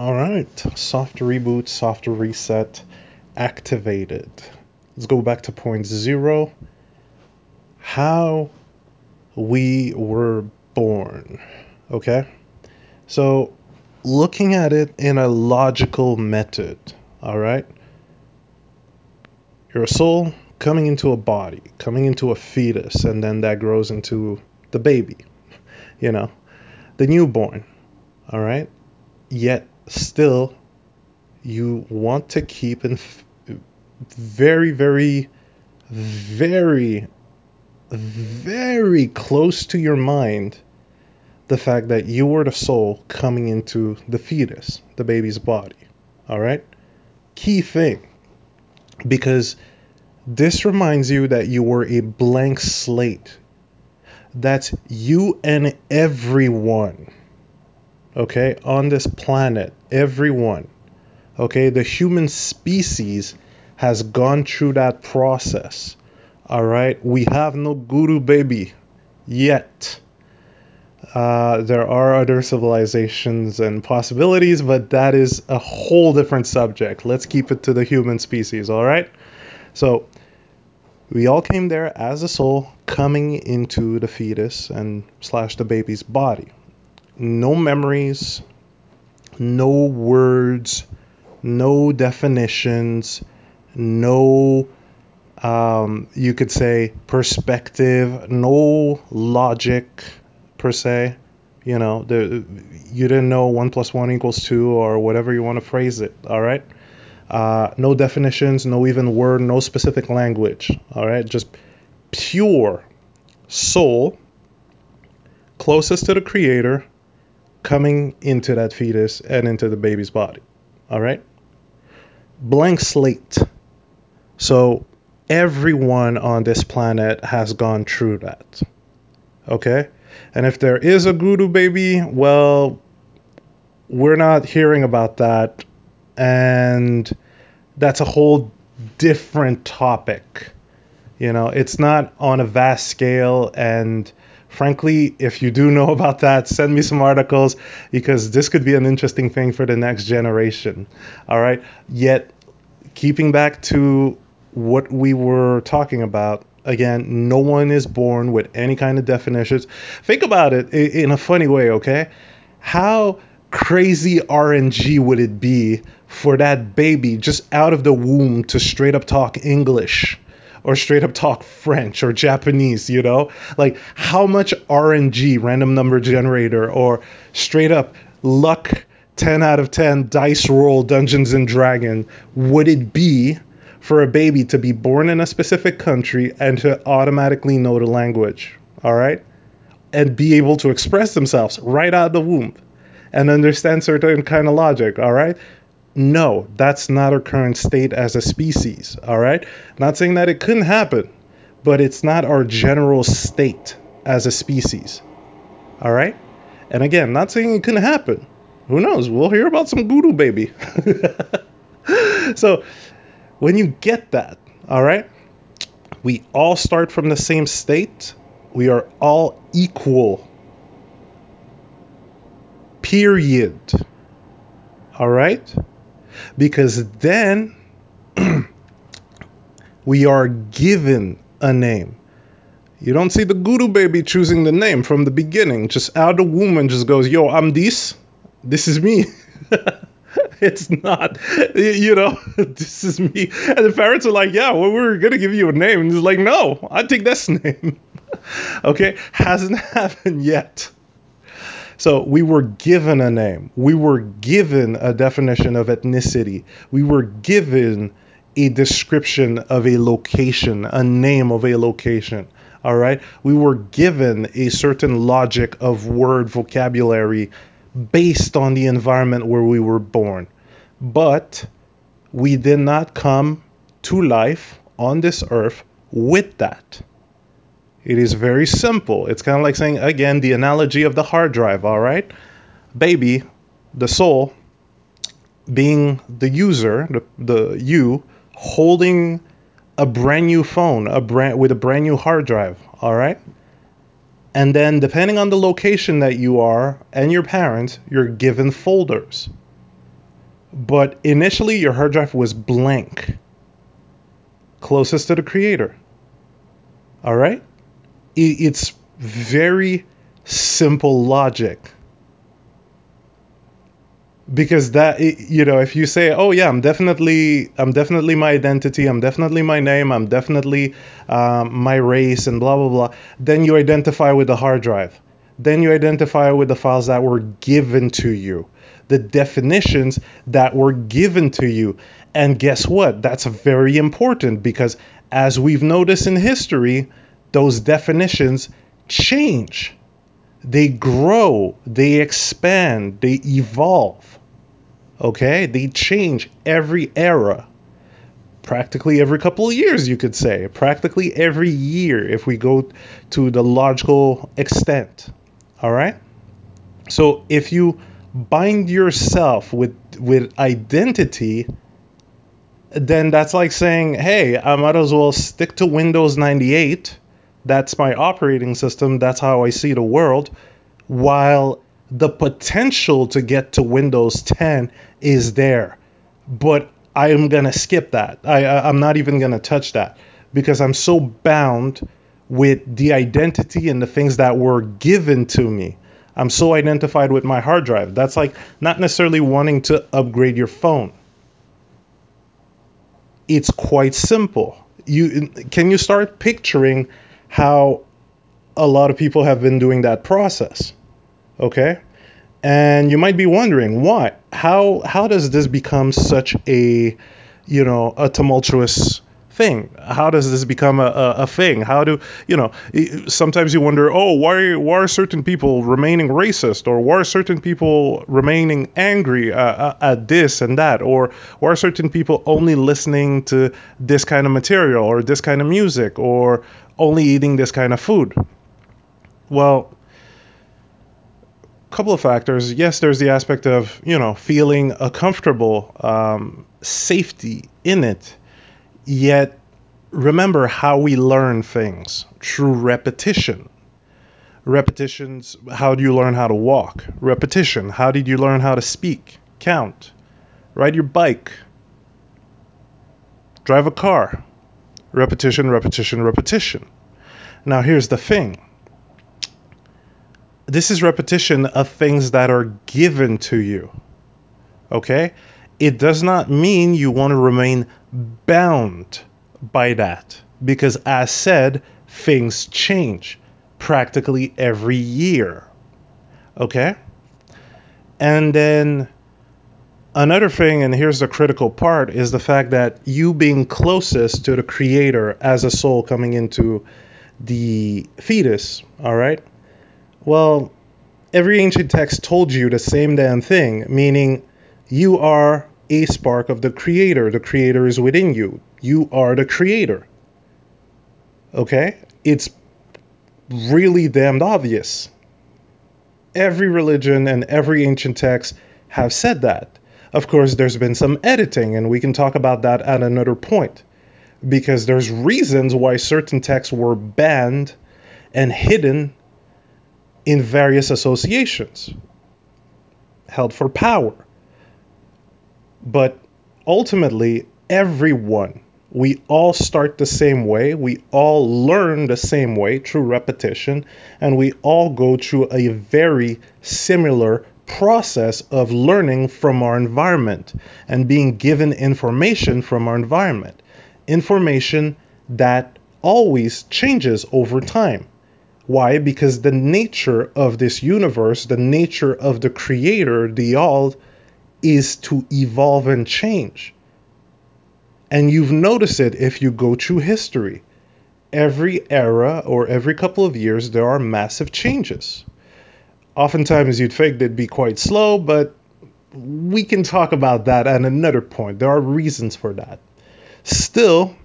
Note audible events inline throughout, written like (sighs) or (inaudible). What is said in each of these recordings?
All right, soft reboot, soft reset activated. Let's go back to point zero. How we were born. Okay? So, looking at it in a logical method, all right? You're a soul coming into a body, coming into a fetus, and then that grows into the baby, (laughs) you know, the newborn, all right? Yet, still, you want to keep in very, very, very, very close to your mind the fact that you were the soul coming into the fetus, the baby's body. All right? Key thing. Because this reminds you that you were a blank slate. That's you and everyone. Okay? On this planet, everyone. Okay? The human species has gone through that process. All right? We have no guru baby yet. Uh, there are other civilizations and possibilities, but that is a whole different subject. Let's keep it to the human species, all right? So, we all came there as a soul coming into the fetus and slash the baby's body. No memories, no words, no definitions, no, um, you could say, perspective, no logic per se. You know, the, you didn't know one plus one equals two or whatever you want to phrase it. All right. Uh, no definitions, no even word, no specific language. All right. Just pure soul, closest to the creator, coming into that fetus and into the baby's body. All right. Blank slate. So everyone on this planet has gone through that. Okay? And if there is a guru baby, well, we're not hearing about that. And that's a whole different topic. You know, it's not on a vast scale. And frankly, if you do know (laughs) about that, send me some articles because this could be an interesting thing for the next generation. All right. Yet, keeping back to what we were talking about again no one is born with any kind of definitions think about it in a funny way okay how crazy rng would it be for that baby just out of the womb to straight up talk english or straight up talk french or japanese you know like how much rng random number generator or straight up luck 10 out of 10 dice roll dungeons and dragon would it be for a baby to be born in a specific country and to automatically know the language, all right? And be able to express themselves right out of the womb and understand certain kind of logic, all right? No, that's not our current state as a species, all right? Not saying that it couldn't happen, but it's not our general state as a species, all right? And again, not saying it couldn't happen. Who knows? We'll hear about some guru baby. (laughs) so, when you get that, all right, we all start from the same state. We are all equal. Period. All right? Because then (clears throat) we are given a name. You don't see the guru baby choosing the name from the beginning. Just out of womb and just goes, yo, I'm this. This is me. (laughs) it's not, you know, (laughs) this is me. And the parents are like, yeah, well, we're going to give you a name. And he's like, no, I take this (laughs) name. okay, hasn't happened yet. So we were given a name. We were given a definition of ethnicity. We were given a description of a location, a name of a location. All right. We were given a certain logic of word vocabulary based on the environment where we were born. But we did not come to life on this earth with that. It is very simple. It's kind of like saying, again, the analogy of the hard drive, all right? Baby, the soul, being the user, the, the you, holding a brand new phone, a brand with a brand new hard drive, all right? And then, depending on the location that you are and your parents, you're given folders. But initially, your hard drive was blank, closest to the creator. All right? It's very simple logic. Because that you know if you say oh yeah i'm definitely i'm definitely my identity i'm definitely my name i'm definitely um, my race and blah blah blah then you identify with the hard drive. Then you identify with the files that were given to you the definitions that were given to you. And guess what? That's very important because as we've noticed in history those definitions change they grow they expand they evolve Okay, they change every era. Practically every couple of years, you could say. Practically every year, if we go to the logical extent. All right? So if you bind yourself with with identity, then that's like saying, hey, I might as well stick to Windows 98. That's my operating system. That's how I see the world. While the potential to get to Windows 10 is there, but I am gonna skip that. I, I am not even gonna touch that because I'm so bound with the identity and the things that were given to me. I'm so identified with my hard drive. That's like not necessarily wanting to upgrade your phone. It's quite simple. You can you start picturing how a lot of people have been doing that process? Okay? And you might be wondering why? How how does this become such a you know a tumultuous thing? How does this become a, a, a, thing? How do you know? Sometimes you wonder, oh, why why are certain people remaining racist, or why are certain people remaining angry uh, uh at this and that, or why are certain people only listening to this kind of material or this kind of music, or only eating this kind of food? Well, a couple of factors. Yes, there's the aspect of you know feeling a comfortable um, safety in it. Yet, remember how we learn things through repetition. Repetitions. How do you learn how to walk? Repetition. How did you learn how to speak? Count. Ride your bike. Drive a car. Repetition. Repetition. Repetition. Now here's the thing this is repetition of things that are given to you. Okay? It does not mean you want to remain bound by that because, as said, things change practically every year. Okay? And then another thing, and here's the critical part, is the fact that you being closest to the creator as a soul coming into the fetus, all right? Well, every ancient text told you the same damn thing, meaning you are a spark of the creator. The creator is within you. You are the creator. Okay? It's really damned obvious. Every religion and every ancient text have said that. Of course, there's been some editing, and we can talk about that at another point. Because there's reasons why certain texts were banned and hidden in various associations held for power. But ultimately, everyone, we all start the same way, we all learn the same way through repetition, and we all go through a very similar process of learning from our environment and being given information from our environment. Information that always changes over time. Why? Because the nature of this universe, the nature of the creator, the all, is to evolve and change. And you've noticed it if you go through history. Every era or every couple of years, there are massive changes. Oftentimes, you'd think they'd be quite slow, but we can talk about that at another point. There are reasons for that. Still,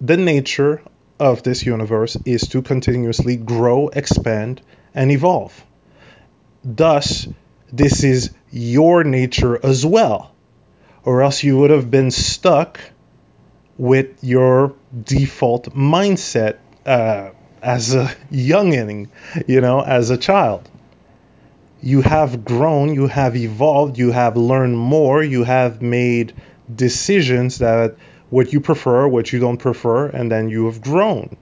the nature of this universe is to continuously grow, expand, and evolve. Thus, this is your nature as well, or else you would have been stuck with your default mindset uh, as a younging, you know, as a child. you have grown, you have evolved, you have learned more, you have made decisions that what you prefer, what you don't prefer, and then you have grown.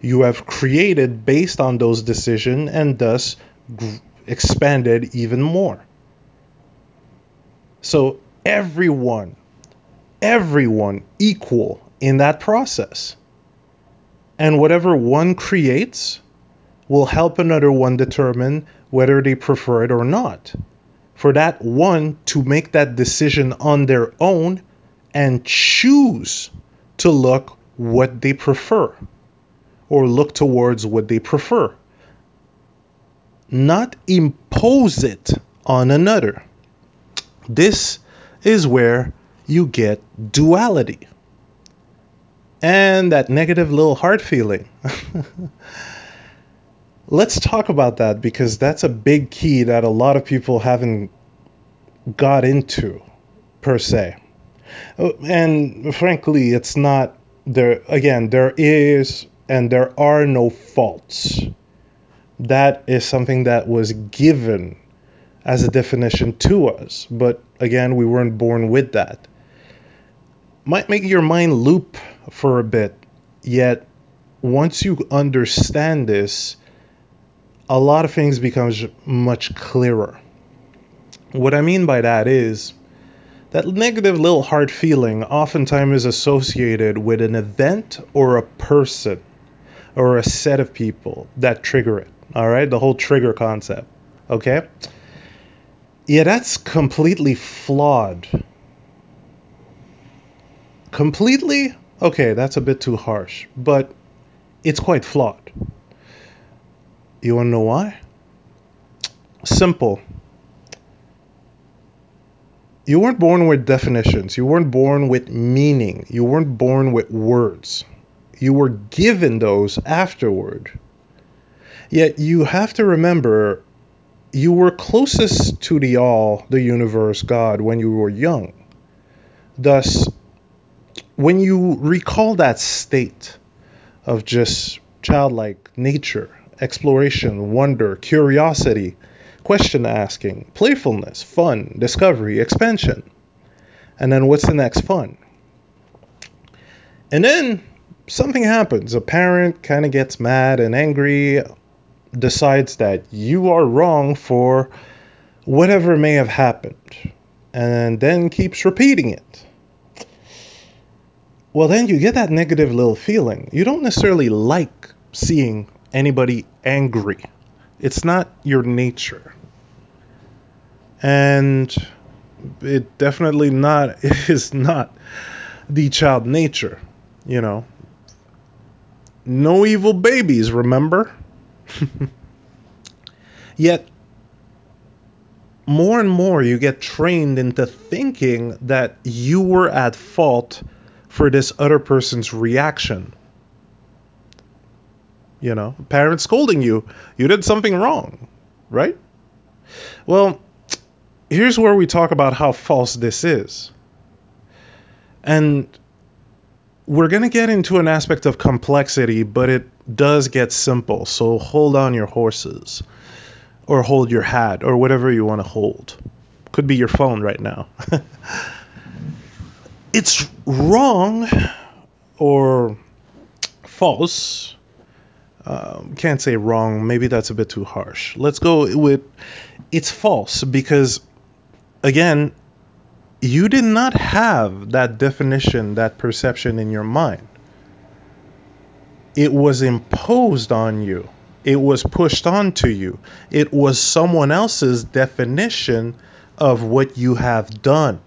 You have created based on those decisions and thus g- expanded even more. So everyone, everyone equal in that process. And whatever one creates will help another one determine whether they prefer it or not. For that one to make that decision on their own and choose to look what they prefer or look towards what they prefer. Not impose it on another. This is where you get duality and that negative little heart feeling. (laughs) let's talk about that because that's a big key that a lot of people haven't got into per se. Uh, and frankly, it's not there again, there is and there are no faults. That is something that was given as a definition to us, but again, we weren't born with that. Might make your mind loop for a bit, yet once you understand this, a lot of things becomes much clearer. What I mean by that is that negative little heart feeling oftentimes is associated with an event or a person or a set of people that trigger it. All right, the whole trigger concept. Okay? Yeah, that's completely flawed. Completely? Okay, that's a bit too harsh, but it's quite flawed. You want to know why? Simple. You weren't born with definitions. You weren't born with meaning. You weren't born with words. You were given those afterward. Yet you have to remember you were closest to the all, the universe, God, when you were young. Thus, when you recall that state of just childlike nature, exploration, wonder, curiosity, question asking, playfulness, fun, discovery, expansion. And then what's the next fun? And then something happens. A parent kind of gets mad and angry, decides that you are wrong for whatever may have happened, and then keeps repeating it. Well, then you get that negative little feeling. You don't necessarily like seeing anybody angry. It's not your nature. And it definitely not (laughs) is not the child nature, you know. No evil babies, remember? (laughs) Yet more and more you get trained into thinking that you were at fault for this other person's reaction you know, parents scolding you. You did something wrong, right? Well, here's where we talk about how false this is. And we're going to get into an aspect of complexity, but it does get simple. So hold on your horses or hold your hat or whatever you want to hold. Could be your phone right now. (laughs) it's wrong or false um, can't say wrong. Maybe that's a bit too harsh. Let's go with it's false because, again, you did not have that definition, that perception in your mind. It was imposed on you, it was pushed onto you. It was someone else's definition of what you have done.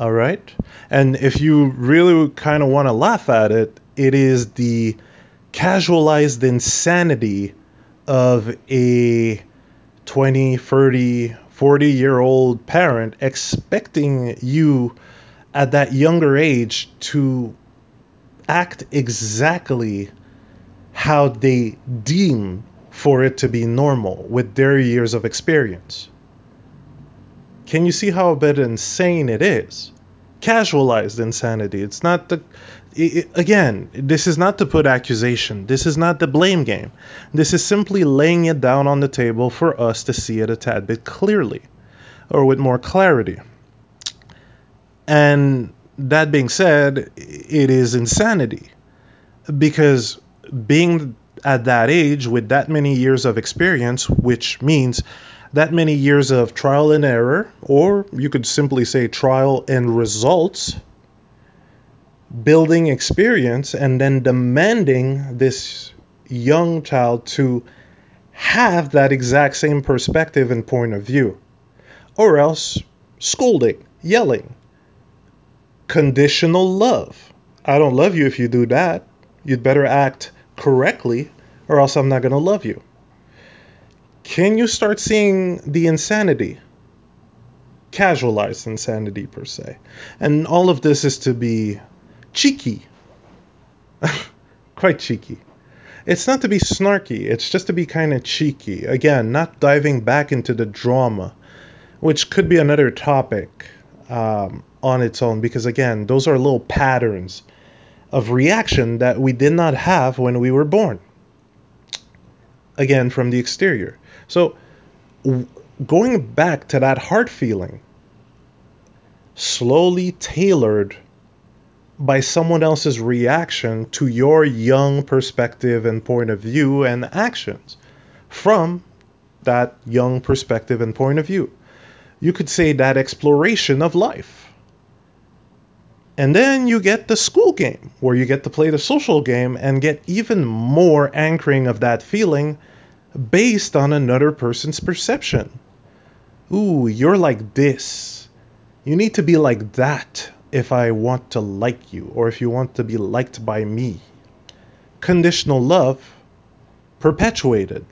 All right? And if you really kind of want to laugh at it, it is the casualized insanity of a 20, 30, 40 year old parent expecting you at that younger age to act exactly how they deem for it to be normal with their years of experience. Can you see how a bit insane it is? casualized insanity. It's not the it, again, this is not to put accusation. This is not the blame game. This is simply laying it down on the table for us to see it a tad bit clearly or with more clarity. And that being said, it is insanity because being at that age with that many years of experience, which means that many years of trial and error, or you could simply say trial and results, building experience, and then demanding this young child to have that exact same perspective and point of view, or else scolding, yelling, conditional love. I don't love you if you do that. You'd better act correctly, or else I'm not going to love you. Can you start seeing the insanity? Casualized insanity, per se. And all of this is to be cheeky. (laughs) Quite cheeky. It's not to be snarky, it's just to be kind of cheeky. Again, not diving back into the drama, which could be another topic um, on its own, because again, those are little patterns of reaction that we did not have when we were born. Again, from the exterior. So, going back to that heart feeling, slowly tailored by someone else's reaction to your young perspective and point of view and actions from that young perspective and point of view. You could say that exploration of life. And then you get the school game, where you get to play the social game and get even more anchoring of that feeling based on another person's perception. Ooh, you're like this. You need to be like that if I want to like you or if you want to be liked by me. Conditional love perpetuated.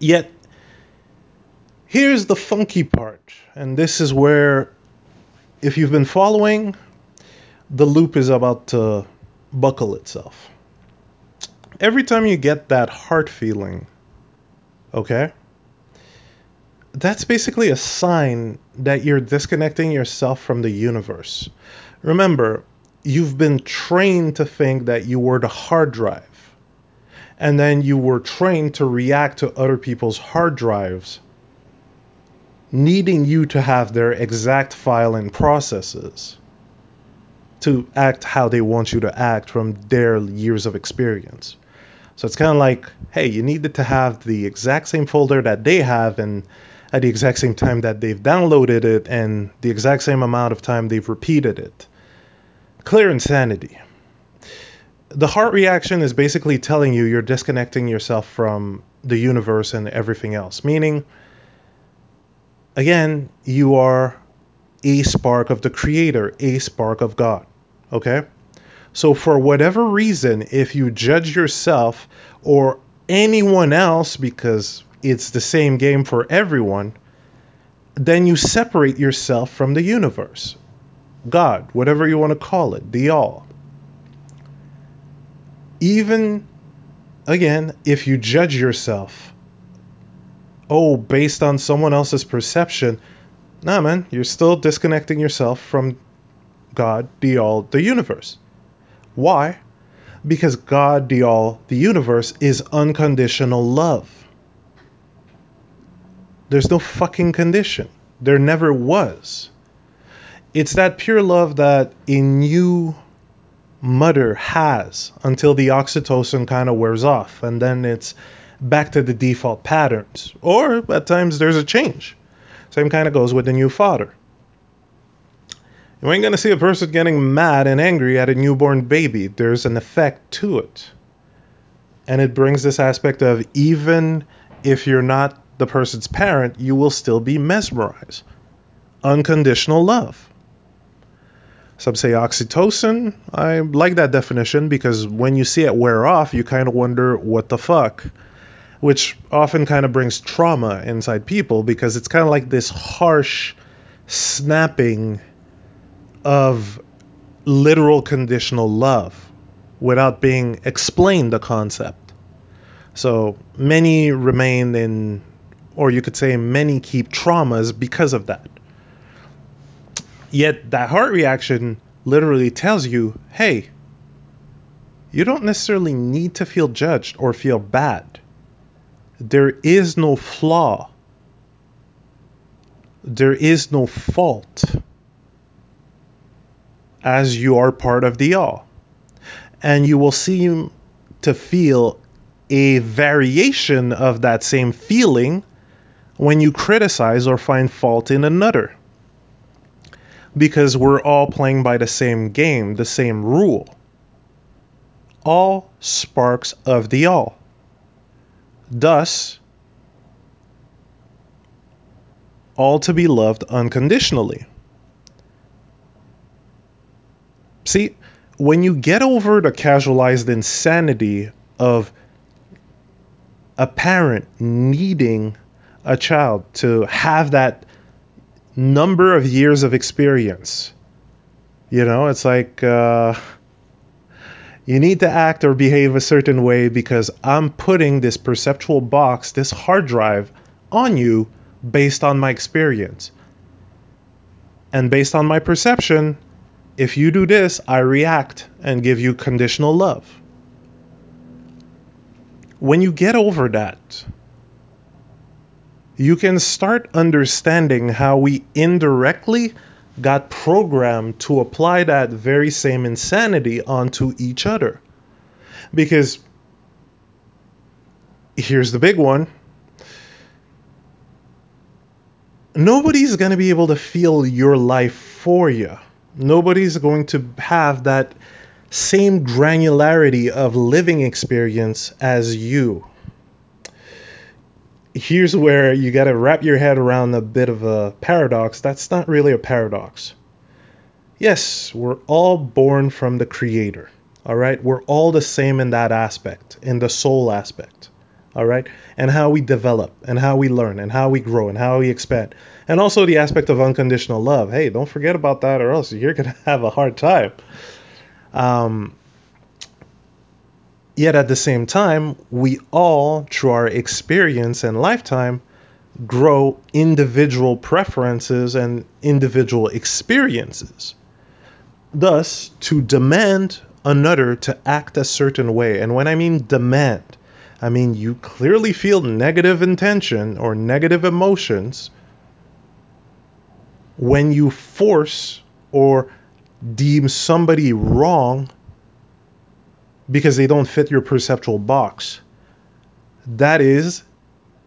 Yet, here's the funky part, and this is where, if you've been following, the loop is about to buckle itself. Every time you get that heart feeling, Okay? That's basically a sign that you're disconnecting yourself from the universe. Remember, you've been trained to think that you were the hard drive. And then you were trained to react to other people's hard drives, needing you to have their exact file and processes to act how they want you to act from their years of experience. So it's kind of like, hey, you needed to have the exact same folder that they have and at the exact same time that they've downloaded it and the exact same amount of time they've repeated it. Clear insanity. The heart reaction is basically telling you you're disconnecting yourself from the universe and everything else, meaning, again, you are a spark of the Creator, a spark of God. Okay? So, for whatever reason, if you judge yourself or anyone else because it's the same game for everyone, then you separate yourself from the universe. God, whatever you want to call it, the all. Even, again, if you judge yourself, oh, based on someone else's perception, nah, man, you're still disconnecting yourself from God, the all, the universe. Why? Because God, the all, the universe, is unconditional love. There's no fucking condition. There never was. It's that pure love that a new mother has until the oxytocin kind of wears off, and then it's back to the default patterns. Or at times there's a change. Same kind of goes with the new father. You ain't gonna see a person getting mad and angry at a newborn baby. There's an effect to it. And it brings this aspect of even if you're not the person's parent, you will still be mesmerized. Unconditional love. Some say oxytocin. I like that definition because when you see it wear off, you kind of wonder what the fuck. Which often kind of brings trauma inside people because it's kind of like this harsh snapping of literal conditional love without being explained the concept. So many remain in, or you could say many keep traumas because of that. Yet that heart reaction literally tells you, hey, you don't necessarily need to feel judged or feel bad. There is no flaw. There is no fault as you are part of the all. And you will seem to feel a variation of that same feeling when you criticize or find fault in another. Because we're all playing by the same game, the same rule. All sparks of the all. Thus, all to be loved unconditionally. See, when you get over the casualized insanity of a parent needing a child to have that number of years of experience, you know, it's like uh, you need to act or behave a certain way because I'm putting this perceptual box, this hard drive on you based on my experience. And based on my perception, if you do this, I react and give you conditional love. When you get over that, you can start understanding how we indirectly got programmed to apply that very same insanity onto each other. Because here's the big one nobody's going to be able to feel your life for you. Nobody's going to have that same granularity of living experience as you. Here's where you got to wrap your head around a bit of a paradox. That's not really a paradox. Yes, we're all born from the Creator. All right? We're all the same in that aspect, in the soul aspect. All right? And how we develop, and how we learn, and how we grow, and how we expand and also the aspect of unconditional love. Hey, don't forget about that, or else you're gonna (laughs) have a hard time. Um, yet at the same time, we all, through our experience and lifetime, grow individual preferences and individual experiences. Thus, to demand another to act a certain way, and when I mean demand, I mean you clearly feel negative intention or negative emotions when you force or deem somebody wrong because they don't fit your perceptual box, that is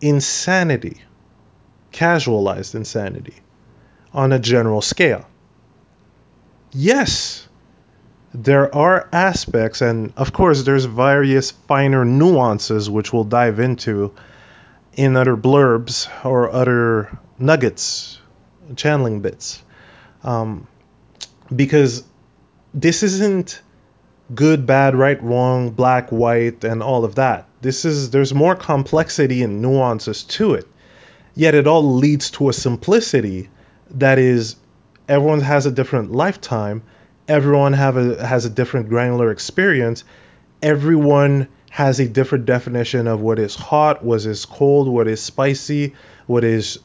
insanity, casualized insanity on a general scale. Yes, there are aspects, and of course, there's various finer nuances which we'll dive into in other blurbs or other nuggets channeling bits. Um, because this isn't good, bad, right, wrong, black, white, and all of that. This is there's more complexity and nuances to it. Yet it all leads to a simplicity that is everyone has a different lifetime, everyone have a has a different granular experience, everyone has a different definition of what is hot, what is cold, what is spicy, what is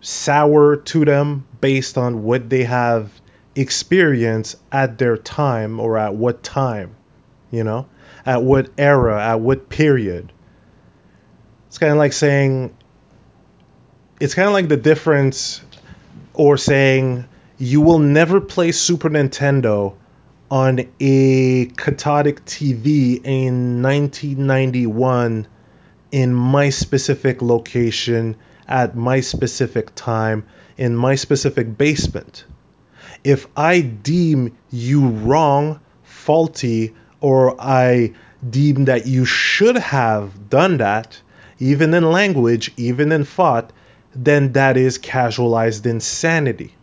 sour to them based on what they have experienced at their time or at what time, you know, at what era, at what period. It's kind of like saying, it's kind of like the difference or saying you will never play Super Nintendo on a cathodic TV in 1991 in my specific location at my specific time in my specific basement. If I deem you wrong, faulty, or I deem that you should have done that, even in language, even in thought, then that is casualized insanity.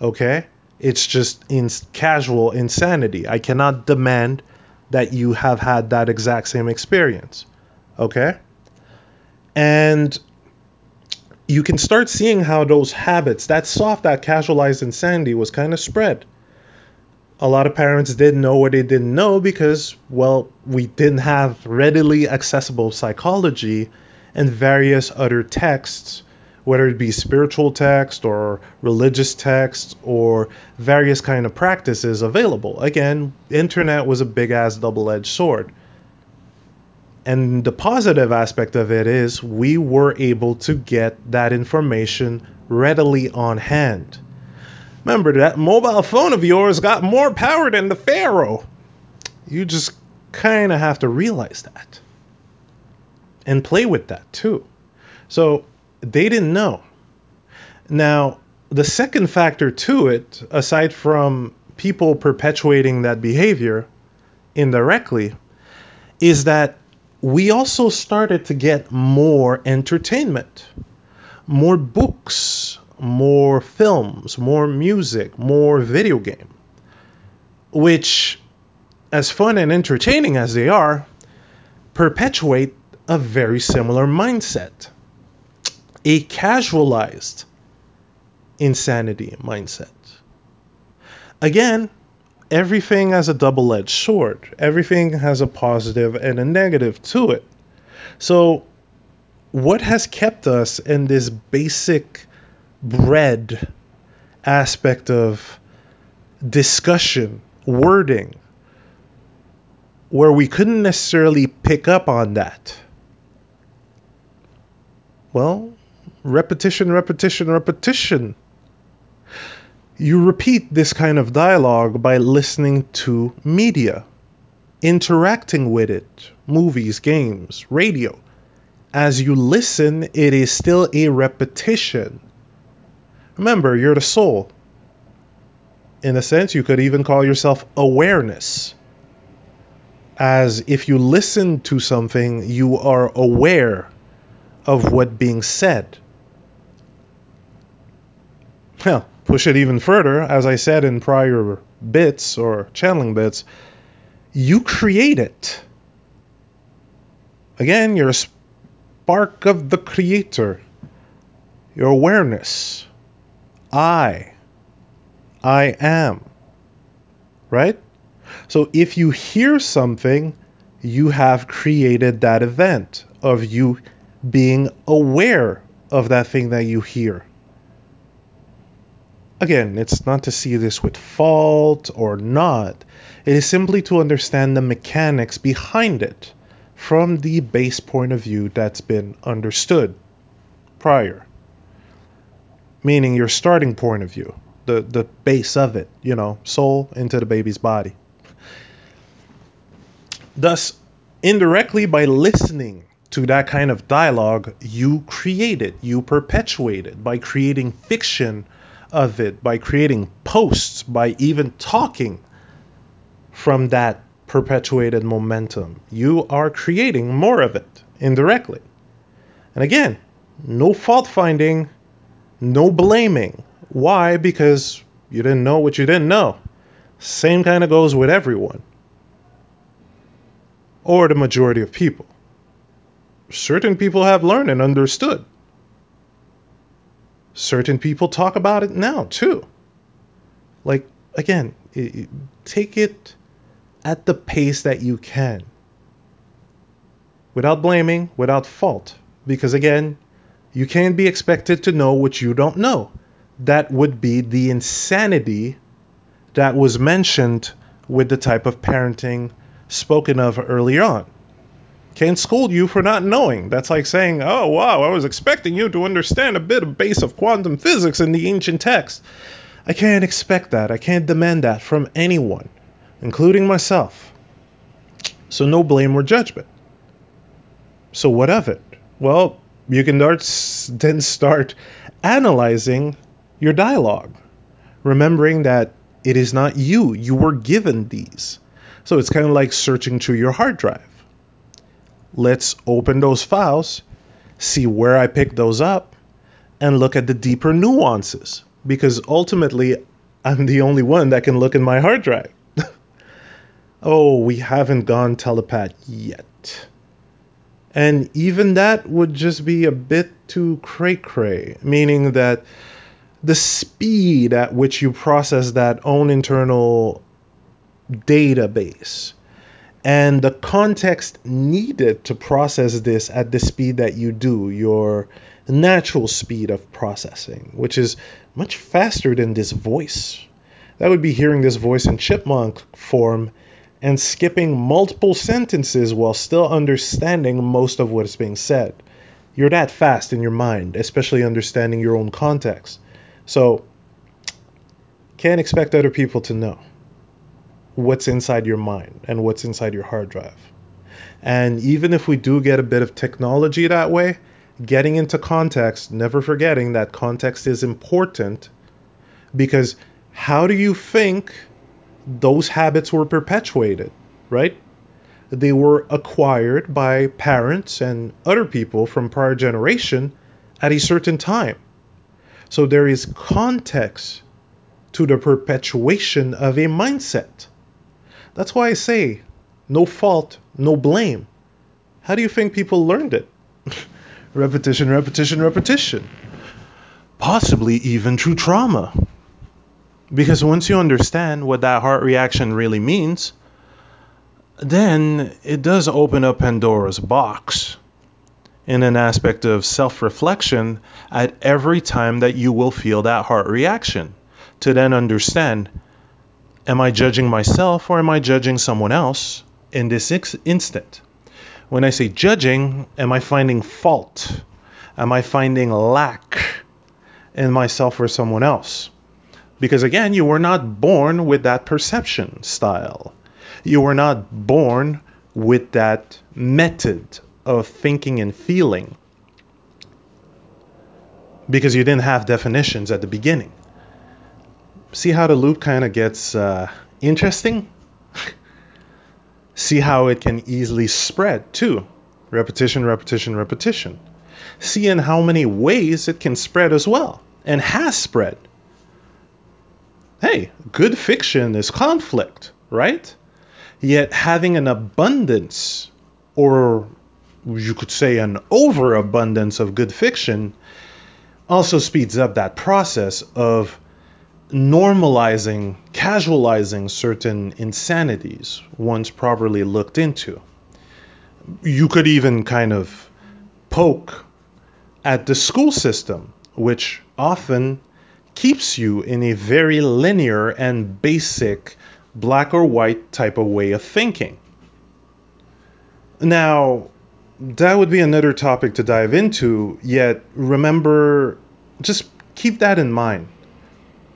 Okay? It's just in casual insanity. I cannot demand that you have had that exact same experience. Okay? And you can start seeing how those habits, that soft, that casualized insanity was kind of spread. A lot of parents didn't know what they didn't know because, well, we didn't have readily accessible psychology and various other texts whether it be spiritual text or religious text or various kind of practices available. Again, internet was a big ass double-edged sword. And the positive aspect of it is we were able to get that information readily on hand. Remember that mobile phone of yours got more power than the Pharaoh. You just kind of have to realize that and play with that too. So they didn't know. Now, the second factor to it, aside from people perpetuating that behavior indirectly, is that we also started to get more entertainment, more books, more films, more music, more video game, which, as fun and entertaining as they are, perpetuate a very similar mindset a casualized insanity mindset. Again, everything has a double edged sword, everything has a positive and a negative to it. So, what has kept us in this basic bread aspect of discussion, wording, where we couldn't necessarily pick up on that? Well, repetition, repetition, repetition. You repeat this kind of dialogue by listening to media, interacting with it, movies, games, radio. As you listen, it is still a repetition. Remember, you're the soul. In a sense, you could even call yourself awareness. As if you listen to something, you are aware of what being said. Well, push it even further, as I said in prior bits or channeling bits, you create it. Again, you're a spark of the creator. Your awareness. I. I am. Right? So if you hear something, you have created that event of you being aware of that thing that you hear. Again, it's not to see this with fault or not. It is simply to understand the mechanics behind it from the base point of view that's been understood prior. Meaning your starting point of view, the, the base of it, you know, soul into the baby's body. Thus, indirectly by listening to that kind of dialogue, you create it, you perpetuate it by creating fiction of it, by creating posts, by even talking from that perpetuated momentum. You are creating more of it indirectly. And again, no fault finding, no blaming. Why? Because you didn't know what you didn't know. Same kind of goes with everyone, or the majority of people certain people have learned and understood. Certain people talk about it now too. Like, again, it, take it at the pace that you can without blaming, without fault. Because again, you can't be expected to know what you don't know. That would be the insanity that was mentioned with the type of parenting spoken of earlier on can't scold you for not knowing. That's like saying, oh, wow, I was expecting you to understand a bit of base of quantum physics in the ancient text. I can't expect that. I can't demand that from anyone, including myself. So, no blame or judgment. So, what of it? Well, you can start then start analyzing your dialogue, remembering that it is not you, you were given these. So, it's kind of like searching through your hard drive let's open those files, see where I picked those up, and look at the deeper nuances. Because ultimately, I'm the only one that can look in my hard drive. (laughs) oh, we haven't gone telepath yet. And even that would just be a bit too cray cray, meaning that the speed at which you process that own internal database and the context needed to process this at the speed that you do, your natural speed of processing, which is much faster than this voice. That would be hearing this voice in chipmunk form and skipping multiple sentences while still understanding most of what is being said. You're that fast in your mind, especially understanding your own context. So, can't expect other people to know what's inside your mind and what's inside your hard drive. And even if we do get a bit of technology that way, getting into context, never forgetting that context is important because how do you think those habits were perpetuated, right? They were acquired by parents and other people from prior generation at a certain time. So there is context to the perpetuation of a mindset. That's why I say no fault, no blame. How do you think people learned it? (laughs) repetition, repetition, repetition. Possibly even through trauma. Because once you understand what that heart reaction really means, then it does open up Pandora's box in an aspect of self reflection at every time that you will feel that heart reaction to then understand Am I judging myself or am I judging someone else in this ex- instant? When I say judging, am I finding fault? Am I finding lack in myself or someone else? Because again, you were not born with that perception style. You were not born with that method of thinking and feeling because you didn't have definitions at the beginning see how the loop kind of gets uh, interesting? (laughs) see how it can easily spread too. Repetition, repetition, repetition. See in how many ways it can spread as well and has spread. Hey, good fiction is conflict, right? Yet having an abundance, or you could say an overabundance of good fiction, also speeds up that process of normalizing, casualizing certain insanities once properly looked into. You could even kind of poke at the school system, which often keeps you in a very linear and basic black or white type of way of thinking. Now, that would be another topic to dive into, yet remember, just keep that in mind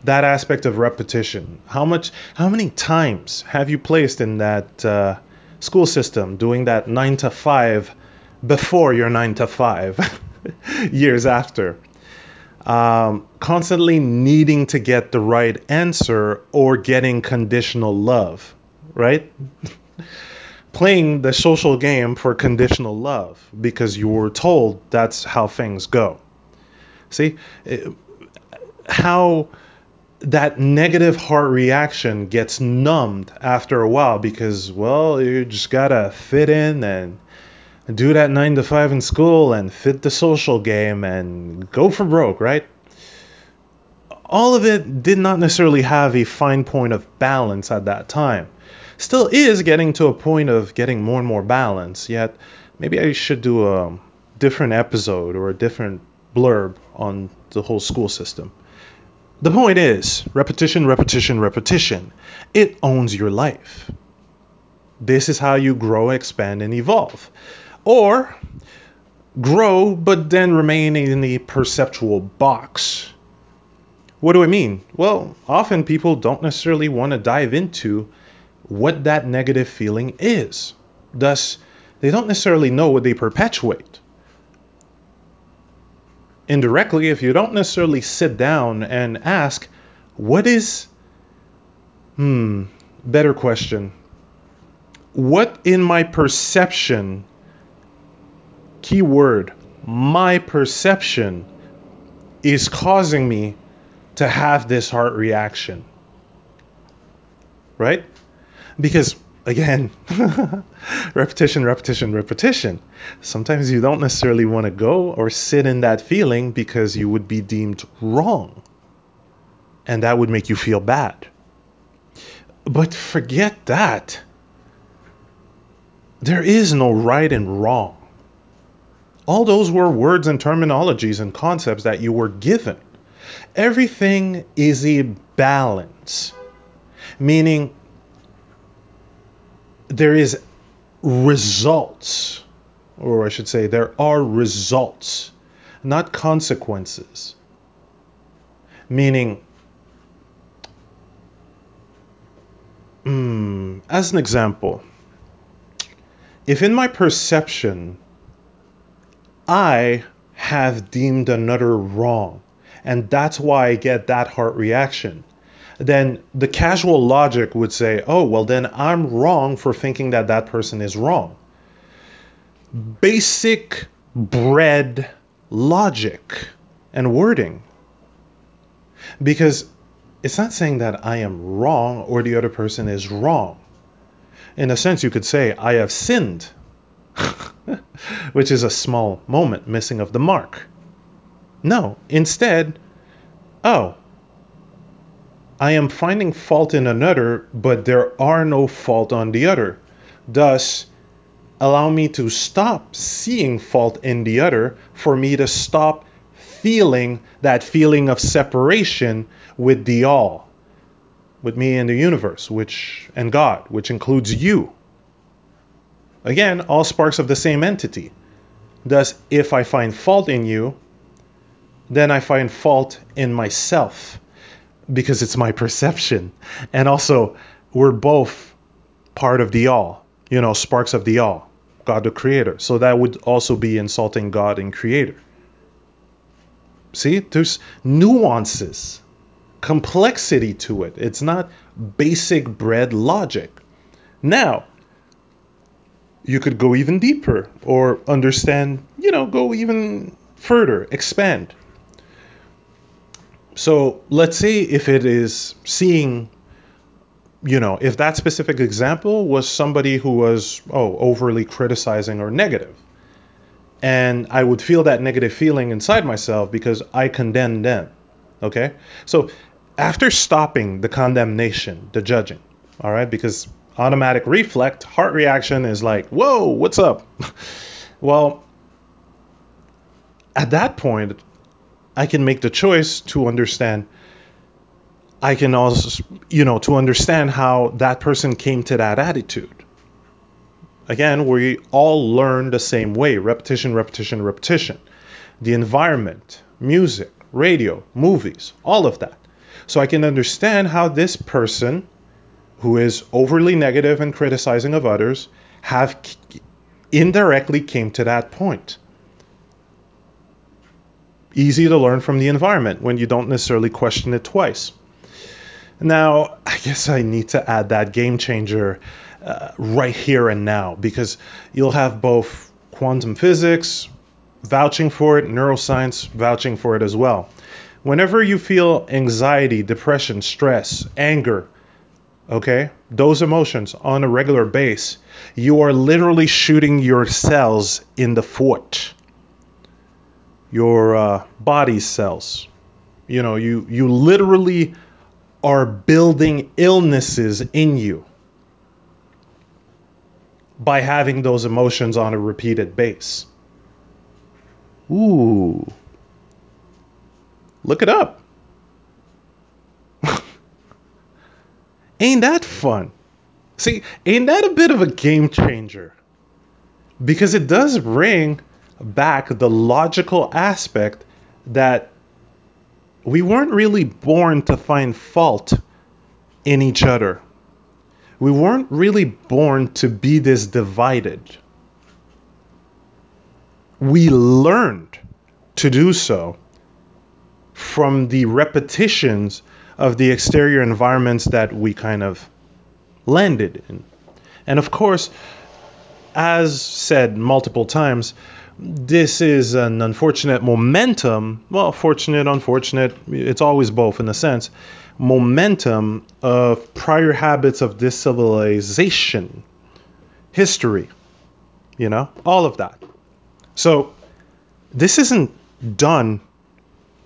that aspect of repetition. How much, how many times have you placed in that uh, school system doing that nine to five before your nine to five (laughs) years after? Um, constantly needing to get the right answer or getting conditional love, right? (laughs) Playing the social game for conditional love because you were told that's how things go. See, how that negative heart reaction gets numbed after a while because, well, you just gotta fit in and do that nine to five in school and fit the social game and go for broke, right? All of it did not necessarily have a fine point of balance at that time. Still is getting to a point of getting more and more balance, yet maybe I should do a different episode or a different blurb on the whole school system. The point is repetition, repetition, repetition. It owns your life. This is how you grow, expand, and evolve. Or grow, but then remain in the perceptual box. What do I mean? Well, often people don't necessarily want to dive into what that negative feeling is. Thus, they don't necessarily know what they perpetuate indirectly if you don't necessarily sit down and ask, what is, hmm, better question. What in my perception, keyword, my perception, is causing me to have this heart reaction? Right? Because again, (laughs) repetition, repetition, repetition. Sometimes you don't necessarily want to go or sit in that feeling because you would be deemed wrong. And that would make you feel bad. But forget that. there is no right and wrong. All those were words and terminologies and concepts that you were given. Everything is a balance, meaning there is results, or I should say, there are results, not consequences. Meaning, mm, as an example, if in my perception I have deemed another wrong, and that's why I get that heart reaction, then the casual logic would say, oh, well, then I'm wrong for thinking that that person is wrong. Basic bread logic and wording. Because it's not saying that I am wrong or the other person is wrong. In a sense, you could say, I have sinned, (laughs) which is a small moment missing of the mark. No, instead, oh, I am finding fault in another, but there are no fault on the other. Thus, allow me to stop seeing fault in the other for me to stop feeling that feeling of separation with the all, with me and the universe, which and God, which includes you. Again, all sparks of the same entity. Thus, if I find fault in you, then I find fault in myself because it's my perception. And also, we're both part of the all, you know, sparks of the all, God the creator. So that would also be insulting God and creator. See, there's nuances, complexity to it. It's not basic bread logic. Now, you could go even deeper or understand, you know, go even further, expand. So let's say if it is seeing, you know, if that specific example was somebody who was, oh, overly criticizing or negative, and I would feel that negative feeling inside myself because I condemn them. Okay? So after stopping the condemnation, the judging, all right, because automatic reflect, heart reaction is like, whoa, what's up? (laughs) well, at that point, I can make the choice to understand. I can also, you know, to understand how that person came to that attitude. Again, we all learn the same way repetition, repetition, repetition. The environment, music, radio, movies, all of that. So I can understand how this person who is overly negative and criticizing of others have indirectly came to that point easy to learn from the environment when you don't necessarily question it twice. Now, I guess I need to add that game changer uh, right here and now because you'll have both quantum physics vouching for it, neuroscience vouching for it as well. Whenever you feel anxiety, depression, stress, anger, okay, those emotions on a regular base, you are literally shooting your cells in the foot your uh, body cells. You know, you you literally are building illnesses in you by having those emotions on a repeated base. Ooh. Look it up. (laughs) ain't that fun? See, ain't that a bit of a game changer? Because it does bring back the logical aspect that we weren't really born to find fault in each other. We weren't really born to be this divided. We learned to do so from the repetitions of the exterior environments that we kind of landed in. And of course, as said multiple times, this is an unfortunate momentum. Well, fortunate, unfortunate, it's always both in a sense. Momentum of prior habits of this civilization, history, you know, all of that. So, this isn't done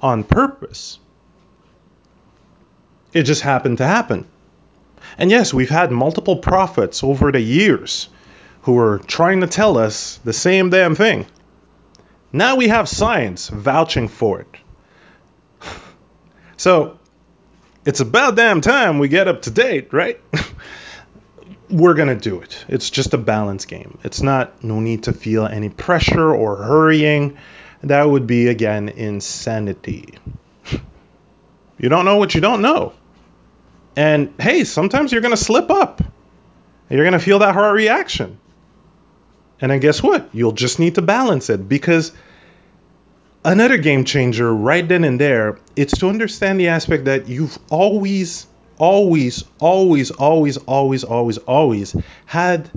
on purpose. It just happened to happen. And yes, we've had multiple prophets over the years who were trying to tell us the same damn thing. Now we have science vouching for it. (sighs) So it's about damn time we get up to date, right? (laughs) We're going to do it. It's just a balance game. It's not, no need to feel any pressure or hurrying. That would be, again, insanity. (sighs) You don't know what you don't know. And hey, sometimes you're going to slip up. You're going to feel that heart reaction. And then guess what? You'll just need to balance it because another game changer right then and there, it's to understand the aspect that you've always, always, always, always, always, always, always had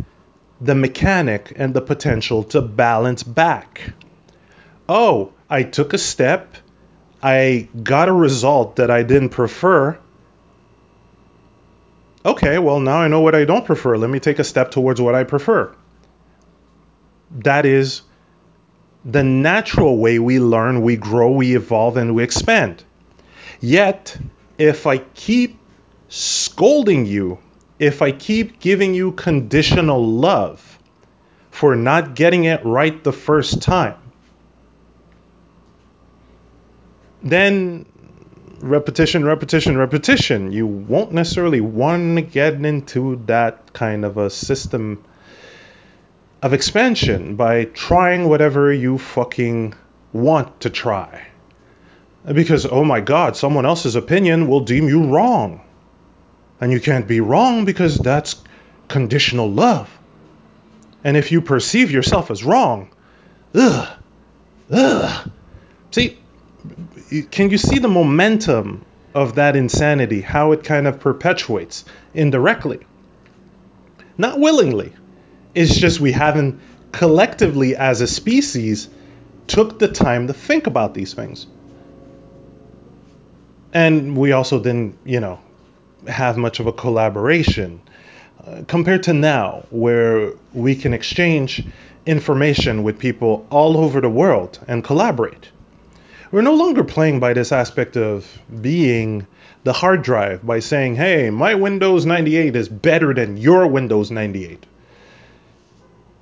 the mechanic and the potential to balance back. Oh, I took a step, I got a result that I didn't prefer okay, well, now I know what I don't prefer. Let me take a step towards what I prefer. That is the natural way we learn, we grow, we evolve, and we expand. Yet, if I keep scolding you, if I keep giving you conditional love for not getting it right the first time, then repetition, repetition, repetition. You won't necessarily want to get into that kind of a system of expansion by trying whatever you fucking want to try. Because, oh my God, someone else's opinion will deem you wrong. And you can't be wrong because that's conditional love. And if you perceive yourself as wrong, ugh, ugh. See, can you see the momentum of that insanity, how it kind of perpetuates indirectly? Not willingly. It's just we haven't collectively as a species took the time to think about these things. And we also didn't, you know, have much of a collaboration uh, compared to now, where we can exchange information with people all over the world and collaborate. We're no longer playing by this aspect of being the hard drive by saying, hey, my Windows 98 is better than your Windows 98.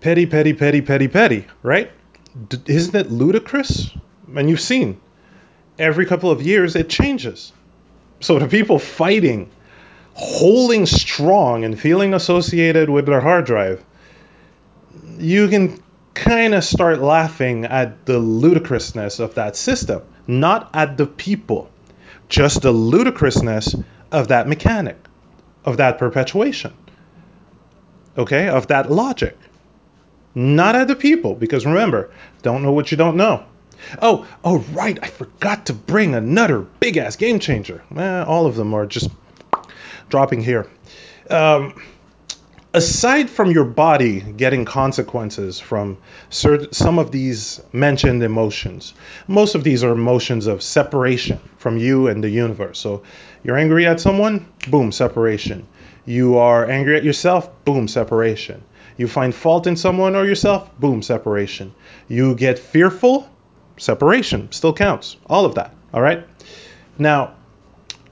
Petty, petty, petty, petty, petty, right? D- isn't it ludicrous? And you've seen every couple of years it changes. So the people fighting, holding strong, and feeling associated with their hard drive, you can kind of start laughing at the ludicrousness of that system, not at the people, just the ludicrousness of that mechanic, of that perpetuation, okay, of that logic. Not the people, because remember, don't know what you don't know. Oh, oh, right, I forgot to bring another big ass game changer. Eh, all of them are just dropping here. Um, aside from your body getting consequences from certain, some of these mentioned emotions, most of these are emotions of separation from you and the universe. So you're angry at someone, boom, separation. You are angry at yourself, boom, separation. You find fault in someone or yourself, boom, separation. You get fearful, separation still counts. All of that. All right. Now,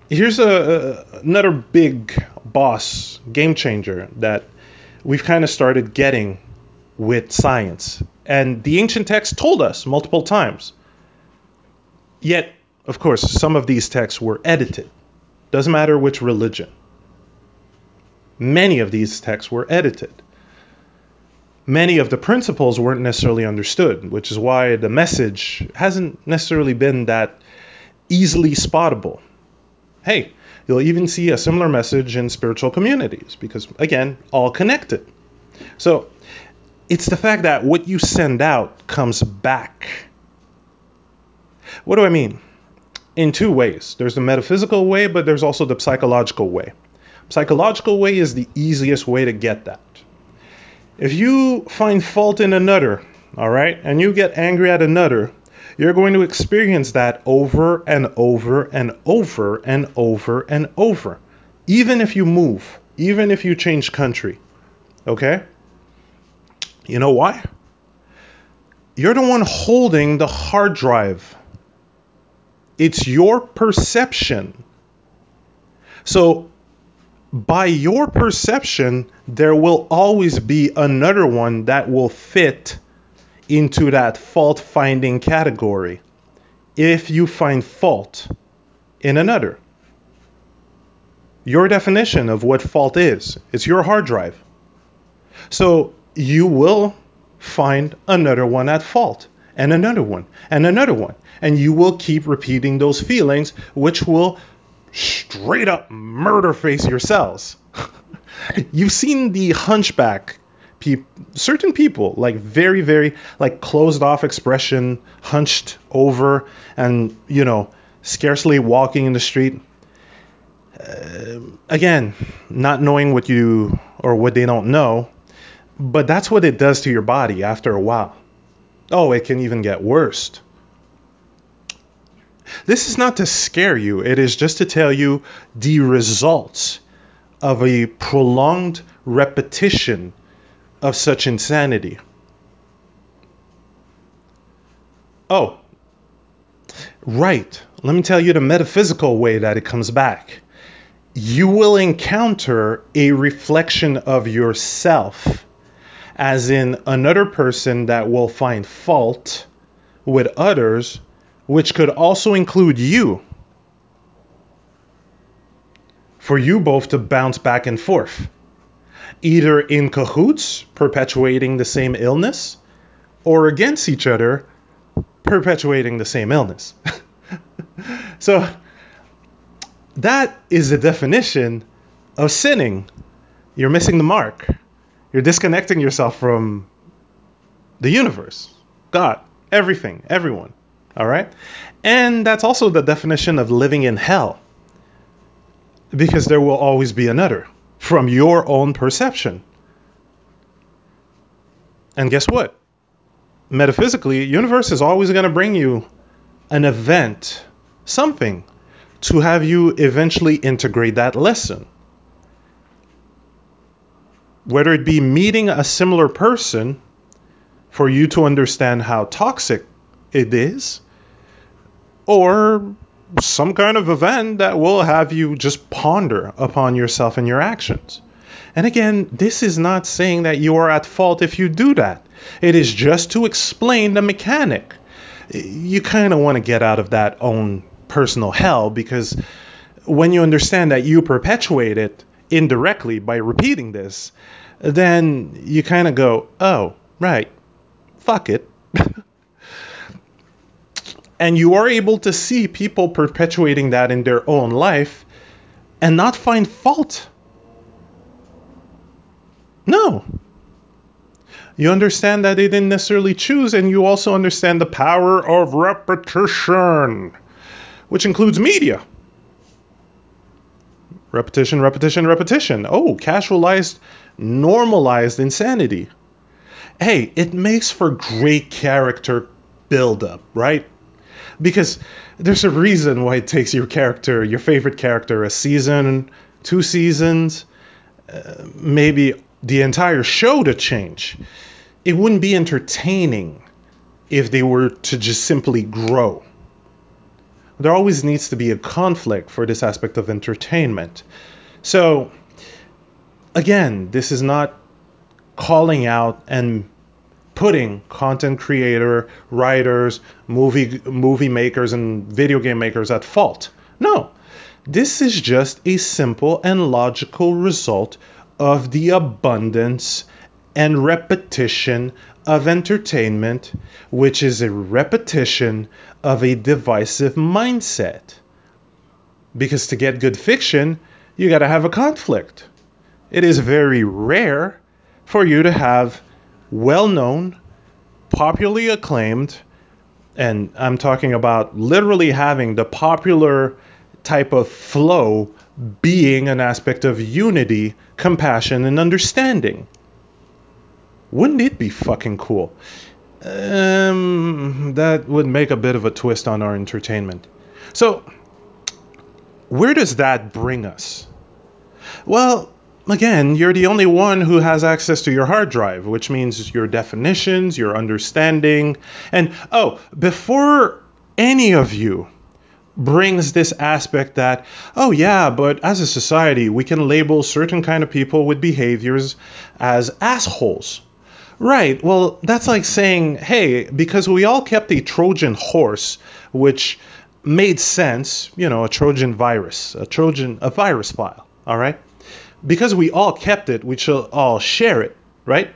here's a, a, another big boss game changer that we've kind of started getting with science. And the ancient texts told us multiple times. Yet, of course, some of these texts were edited. Doesn't matter which religion. Many of these texts were edited. Many of the principles weren't necessarily understood, which is why the message hasn't necessarily been that easily spottable. Hey, You'll even see a similar message in spiritual communities because, again, all connected. So it's the fact that what you send out comes back. What do I mean? In two ways there's the metaphysical way, but there's also the psychological way. Psychological way is the easiest way to get that. If you find fault in another, all right, and you get angry at another, you're going to experience that over and over and over and over and over. Even if you move, even if you change country. Okay? You know why? You're the one holding the hard drive. It's your perception. So by your perception, there will always be another one that will fit into that fault finding category if you find fault in another. Your definition of what fault is, it's your hard drive. So you will find another one at fault, and another one, and another one. And you will keep repeating those feelings, which will straight up murder face yourselves. (laughs) You've seen the hunchback people, certain people like very very like closed off expression hunched over and you know scarcely walking in the street. Uh, again not knowing what you or what they don't know but that's what it does to your body after a while. Oh it can even get worse this is not to scare you it is just to tell you the results of a prolonged repetition of such insanity. Oh, right. Let me tell you the metaphysical way that it comes back. You will encounter a reflection of yourself, as in another person that will find fault with others, which could also include you. For you both to bounce back and forth either in cahoots, perpetuating the same illness, or against each other, perpetuating the same illness. (laughs) so that is the definition of sinning. You're missing the mark. You're disconnecting yourself from the universe, God, everything, everyone. All right? And that's also the definition of living in hell. Because there will always be another from your own perception. And guess what? Metaphysically, universe is always going to bring you an event, something to have you eventually integrate that lesson. Whether it be meeting a similar person for you to understand how toxic it is, or some kind of event that will have you just ponder upon yourself and your actions. And again, this is not saying that you are at fault if you do that. It is just to explain the mechanic. You kind of want to get out of that own personal hell because when you understand that you perpetuate it indirectly by repeating this, then you kind of go, oh, right, fuck it. (laughs) And you are able to see people perpetuating that in their own life and not find fault. No. You understand that they didn't necessarily choose, and you also understand the power of repetition, which includes media. Repetition, repetition, repetition. Oh, casualized, normalized insanity. Hey, it makes for great character buildup, right? Because there's a reason why it takes your character, your favorite character, a season, two seasons, uh, maybe the entire show to change. It wouldn't be entertaining if they were to just simply grow. There always needs to be a conflict for this aspect of entertainment. So, again, this is not calling out and putting content creator, writers, movie movie makers and video game makers at fault. No. This is just a simple and logical result of the abundance and repetition of entertainment, which is a repetition of a divisive mindset. Because to get good fiction, you got to have a conflict. It is very rare for you to have well known, popularly acclaimed, and I'm talking about literally having the popular type of flow being an aspect of unity, compassion, and understanding. Wouldn't it be fucking cool? Um, that would make a bit of a twist on our entertainment. So, where does that bring us? Well, again, you're the only one who has access to your hard drive, which means your definitions, your understanding. And oh, before any of you brings this aspect that oh yeah but as a society we can label certain kind of people with behaviors as assholes. Right. Well that's like saying hey because we all kept a trojan horse which made sense you know a trojan virus a trojan a virus file. All right because we all kept it we should all share it right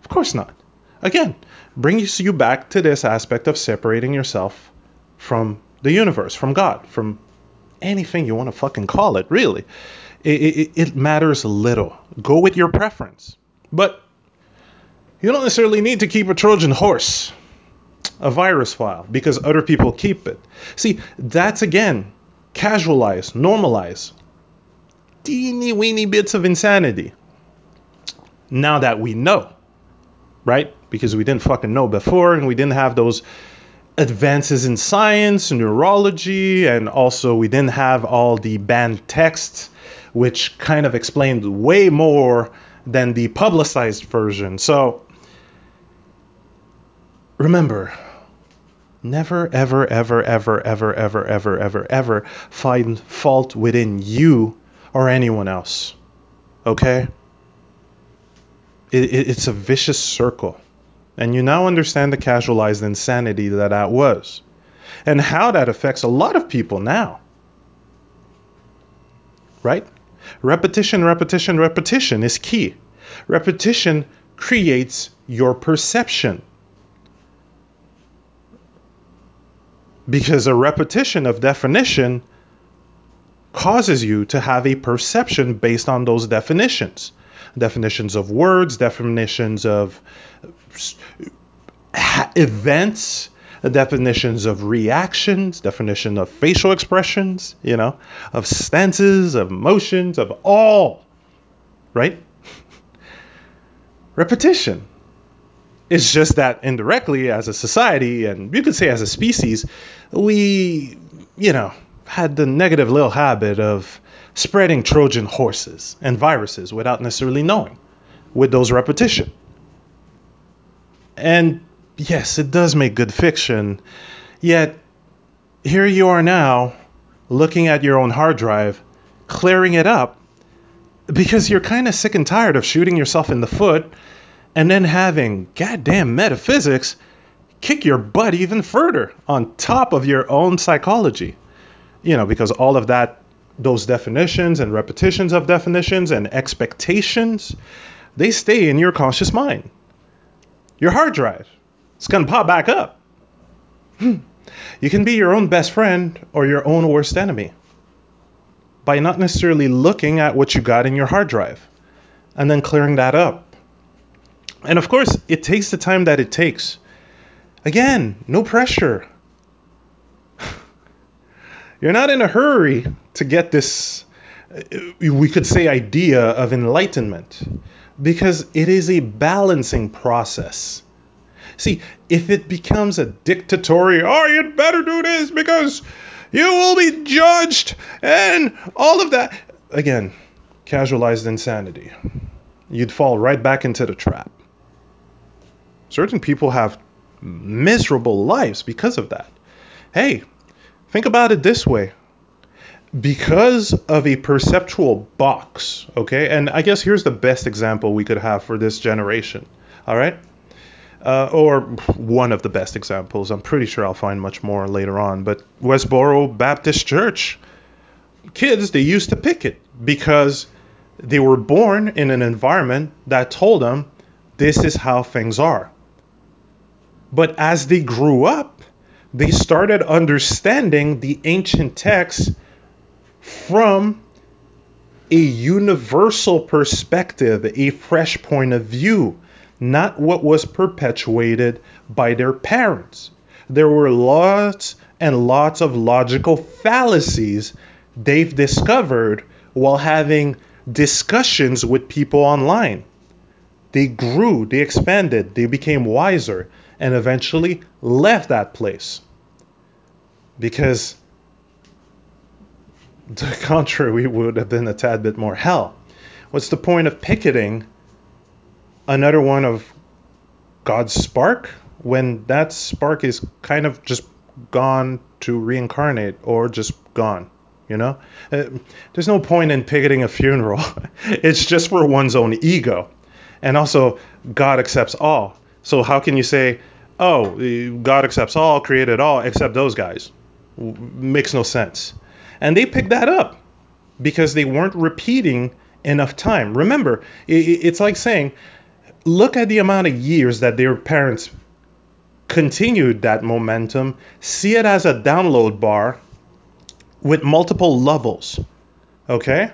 of course not again brings you back to this aspect of separating yourself from the universe, from God, from anything you want to fucking call it, really. It, it, it matters little. Go with your preference. But you don't necessarily need to keep a Trojan horse, a virus file, because other people keep it. See, that's again casualize, normalize teeny weeny bits of insanity. Now that we know, right? Because we didn't fucking know before and we didn't have those advances in science, neurology, and also we didn't have all the banned texts, which kind of explained way more than the publicized version. So remember, never, ever, ever, ever, ever, ever, ever, ever, ever find fault within you or anyone else. Okay? It, it, it's a vicious circle. And you now understand the casualized insanity that that was and how that affects a lot of people now. Right? Repetition, repetition, repetition is key. Repetition creates your perception. Because a repetition of definition causes you to have a perception based on those definitions definitions of words, definitions of events, definitions of reactions, definition of facial expressions, you know, of stances, of motions, of all, right? (laughs) Repetition. It's just that indirectly, as a society, and you could say as a species, we, you know, had the negative little habit of spreading Trojan horses and viruses without necessarily knowing with those repetition. And yes, it does make good fiction, yet here you are now looking at your own hard drive, clearing it up because you're kind of sick and tired of shooting yourself in the foot and then having goddamn metaphysics kick your butt even further on top of your own psychology. You know, because all of that, those definitions and repetitions of definitions and expectations, they stay in your conscious mind your hard drive. It's going to pop back up. Hmm. You can be your own best friend or your own worst enemy by not necessarily looking at what you got in your hard drive and then clearing that up. And of course, it takes the time that it takes. Again, no pressure. You're not in a hurry to get this, uh, we could say, idea of enlightenment because it is a balancing process. See, if it becomes a dictatorial, oh, you'd better do this because you will be judged and all of that, again, casualized insanity. You'd fall right back into the trap. Certain people have miserable lives because of that. Hey, think about it this way because of a perceptual box, okay? And I guess here's the best example we could have for this generation, all right? Uh, or one of the best examples. I'm pretty sure I'll find much more later on. But Westboro Baptist Church, kids, they used to picket because they were born in an environment that told them this is how things are. But as they grew up, they started understanding the ancient texts from a universal perspective, a fresh point of view, not what was perpetuated by their parents. There were lots and lots of logical fallacies they've discovered while having discussions with people online. They grew, they expanded, they became wiser, and eventually left that place. Because (laughs) the contrary would have been a tad bit more hell. What's the point of picketing another one of God's spark when that spark is kind of just gone to reincarnate or just gone. You know, uh, there's no point in picketing a funeral. (laughs) it's just for one's own ego. And also, God accepts all. So how can you say, oh, God accepts all, created all, except those guys? Makes no sense. And they picked that up because they weren't repeating enough time. Remember, it's like saying, look at the amount of years that their parents continued that momentum, see it as a download bar with multiple levels. Okay?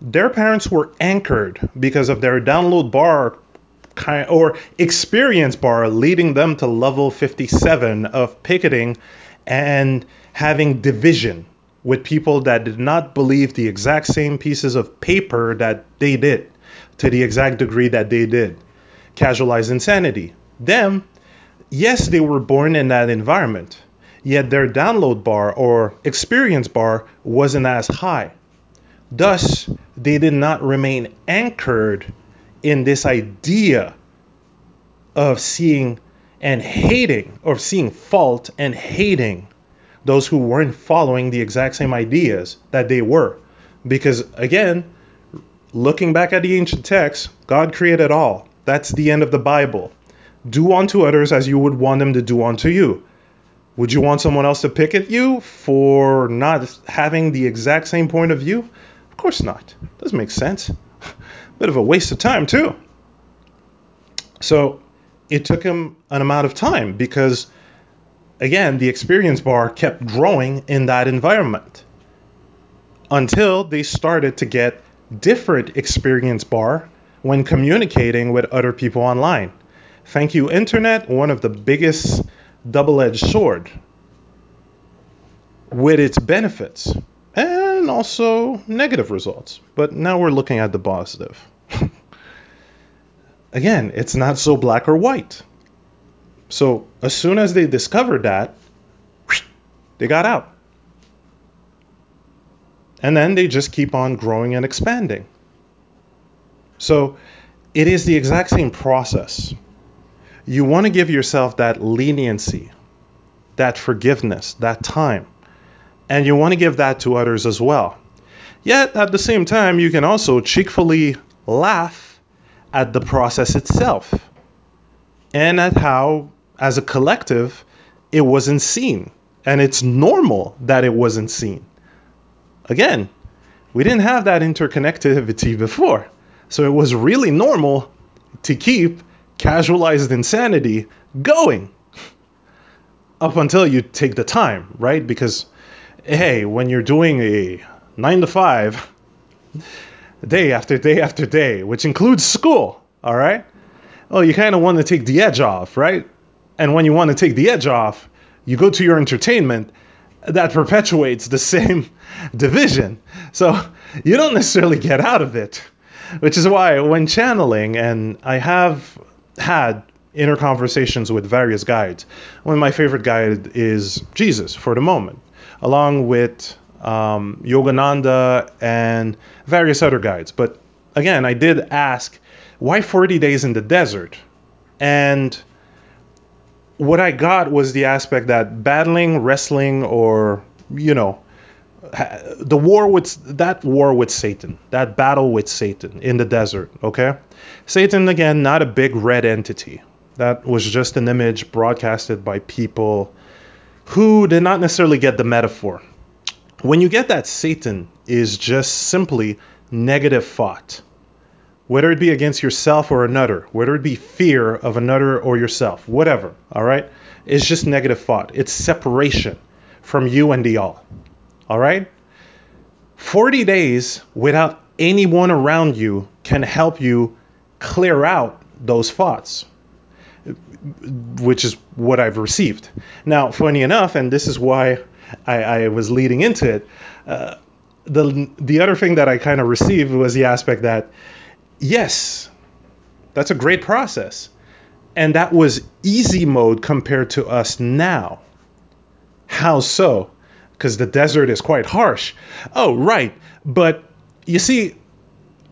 Their parents were anchored because of their download bar kind or experience bar leading them to level 57 of picketing and having division with people that did not believe the exact same pieces of paper that they did to the exact degree that they did. Casualized insanity. Them, yes, they were born in that environment, yet their download bar or experience bar wasn't as high. Thus, they did not remain anchored in this idea of seeing and hating, or seeing fault and hating those who weren't following the exact same ideas that they were. Because again, looking back at the ancient texts, God created all. That's the end of the Bible. Do unto others as you would want them to do unto you. Would you want someone else to pick at you for not having the exact same point of view? Of course not. Doesn't make sense. (laughs) Bit of a waste of time, too. So it took him an amount of time because, again, the experience bar kept growing in that environment until they started to get different experience bar when communicating with other people online. Thank you, Internet, one of the biggest double edged sword with its benefits and also negative results. But now we're looking at the positive. (laughs) Again, it's not so black or white. So as soon as they discovered that, they got out. And then they just keep on growing and expanding. So it is the exact same process. You want to give yourself that leniency, that forgiveness, that time. And you want to give that to others as well. Yet at the same time, you can also cheekfully laugh at the process itself and at how, as a collective, it wasn't seen. And it's normal that it wasn't seen. Again, we didn't have that interconnectivity before. So it was really normal to keep casualized insanity going (laughs) up until you take the time, right? Because, hey, when you're doing a nine to five, (laughs) day after day after day, which includes school, all right? Well, you kind of want to take the edge off, right? And when you want to take the edge off, you go to your entertainment that perpetuates the (laughs) same division. So you don't necessarily get out of it, which is why when channeling, and I have had inner conversations with various guides, one of my favorite guides is Jesus for the moment, along with um, Yogananda, and various other guides. But again, I did ask, why 40 days in the desert? And what I got was the aspect that battling, wrestling, or, you know, the war with that war with Satan, that battle with Satan in the desert, okay? Satan, again, not a big red entity. That was just an image broadcasted by people who did not necessarily get the metaphor when you get that Satan is just simply negative thought, whether it be against yourself or another, whether it be fear of another or yourself, whatever, all right? It's just negative thought. It's separation from you and the all. All right? 40 days without anyone around you can help you clear out those thoughts, which is what I've received. Now, funny enough, and this is why I, I was leading into it. Uh, the the other thing that I kind of received was the aspect that yes, that's a great process, and that was easy mode compared to us now. How so? Because the desert is quite harsh. Oh, right. But you see,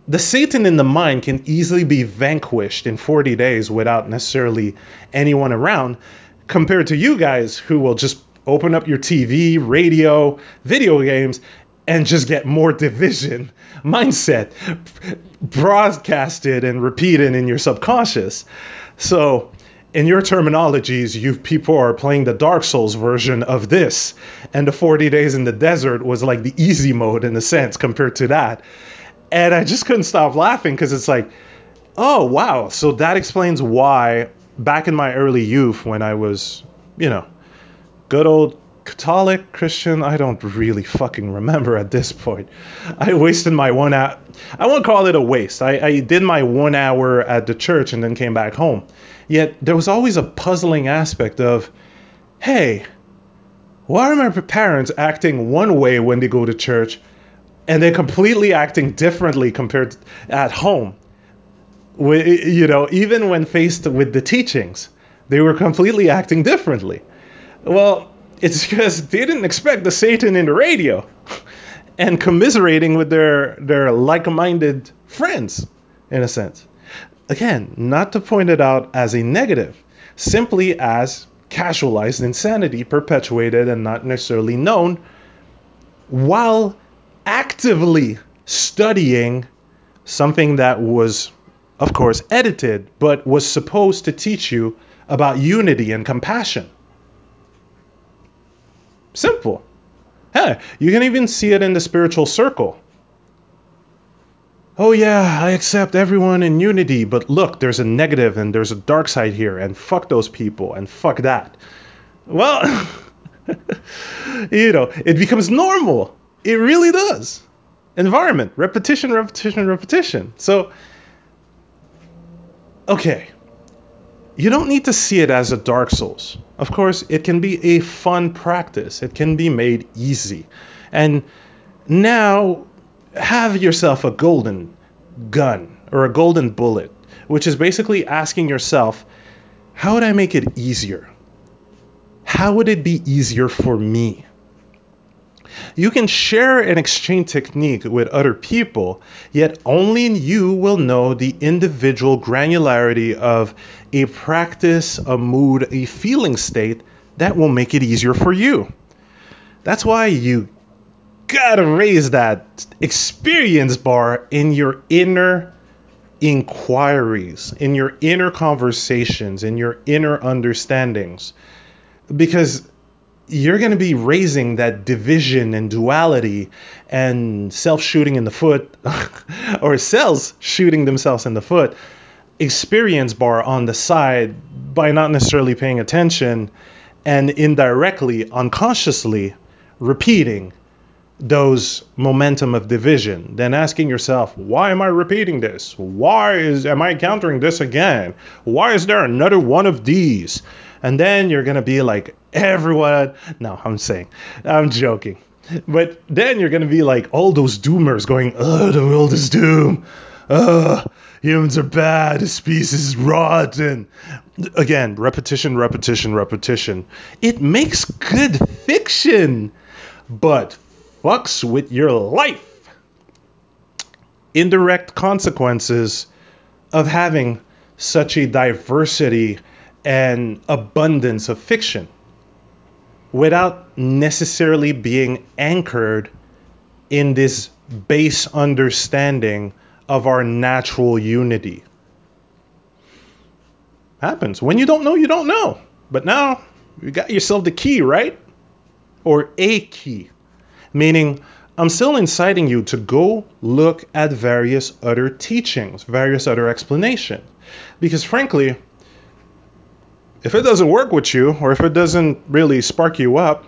the Satan in the mind can easily be vanquished in 40 days without necessarily anyone around, compared to you guys who will just open up your TV, radio, video games, and just get more division mindset broadcasted and repeated in your subconscious. So, in your terminologies, you people are playing the Dark Souls version of this, and the 40 days in the desert was like the easy mode in a sense compared to that. And I just couldn't stop laughing because it's like, oh wow, so that explains why back in my early youth when I was, you know, good old Catholic, Christian, I don't really fucking remember at this point. I wasted my one hour. I won't call it a waste. I, I did my one hour at the church and then came back home. Yet there was always a puzzling aspect of, hey, why are my parents acting one way when they go to church and they're completely acting differently compared to at home? We, you know, even when faced with the teachings, they were completely acting differently. Well, it's because they didn't expect the Satan in the radio (laughs) and commiserating with their their like-minded friends in a sense. Again, not to point it out as a negative, simply as casualized insanity perpetuated and not necessarily known while actively studying something that was of course edited but was supposed to teach you about unity and compassion. Simple. Hey, you can even see it in the spiritual circle. Oh, yeah, I accept everyone in unity, but look, there's a negative and there's a dark side here, and fuck those people and fuck that. Well, (laughs) you know, it becomes normal. It really does. Environment, repetition, repetition, repetition. So, okay, you don't need to see it as a Dark Souls. Of course, it can be a fun practice, it can be made easy. And now have yourself a golden gun or a golden bullet, which is basically asking yourself, how would I make it easier? How would it be easier for me? You can share and exchange technique with other people, yet only you will know the individual granularity of a practice, a mood, a feeling state that will make it easier for you. That's why you gotta raise that experience bar in your inner inquiries, in your inner conversations, in your inner understandings. Because you're going to be raising that division and duality and self shooting in the foot (laughs) or cells shooting themselves in the foot experience bar on the side by not necessarily paying attention and indirectly, unconsciously repeating those momentum of division. Then asking yourself why am i repeating this? Why is am i encountering this again? Why is there another one of these and then you're gonna be like everyone no i'm saying i'm joking. But then you're gonna be like all those doomers going oh the world is doomed humans are bad. Species is rotten. Again repetition repetition repetition. It makes good fiction but fucks with your life. Indirect consequences of having such a diversity and abundance of fiction without necessarily being anchored in this base understanding of our natural unity. Happens. When you don't know, you don't know. But now you got yourself the key, right? Or a key meaning I'm still inciting you to go look at various other teachings, various other explanations. Because frankly, if it doesn't work with you, or if it doesn't really spark you up,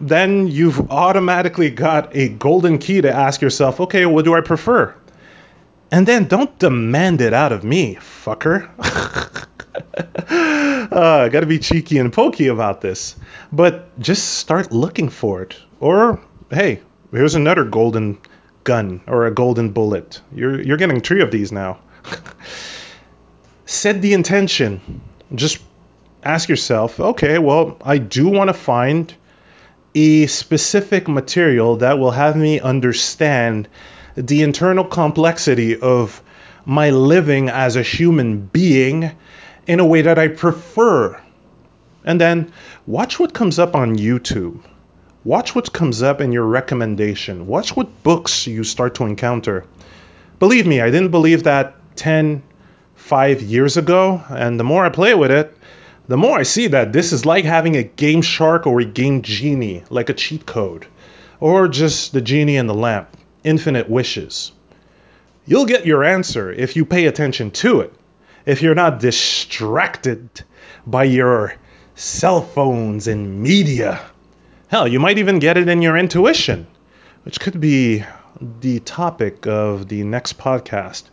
then you've automatically got a golden key to ask yourself, okay, what do I prefer? And then don't demand it out of me, fucker. (laughs) uh, gotta be cheeky and pokey about this. But just start looking for it. Or hey, here's another golden gun or a golden bullet. You're you're getting three of these now. (laughs) Set the intention. Just ask yourself, okay, well, I do want to find a specific material that will have me understand the internal complexity of my living as a human being in a way that I prefer And then watch what comes up on YouTube. Watch what comes up in your recommendation. Watch what books you start to encounter. Believe me, I didn't believe that 10, 5 years ago. And the more I play with it, the more I see that this is like having a Game Shark or a Game Genie, like a cheat code, or just the genie in the lamp, infinite wishes. You'll get your answer if you pay attention to it, if you're not distracted by your cell phones and media. Hell, you might even get it in your intuition, which could be the topic of the next podcast.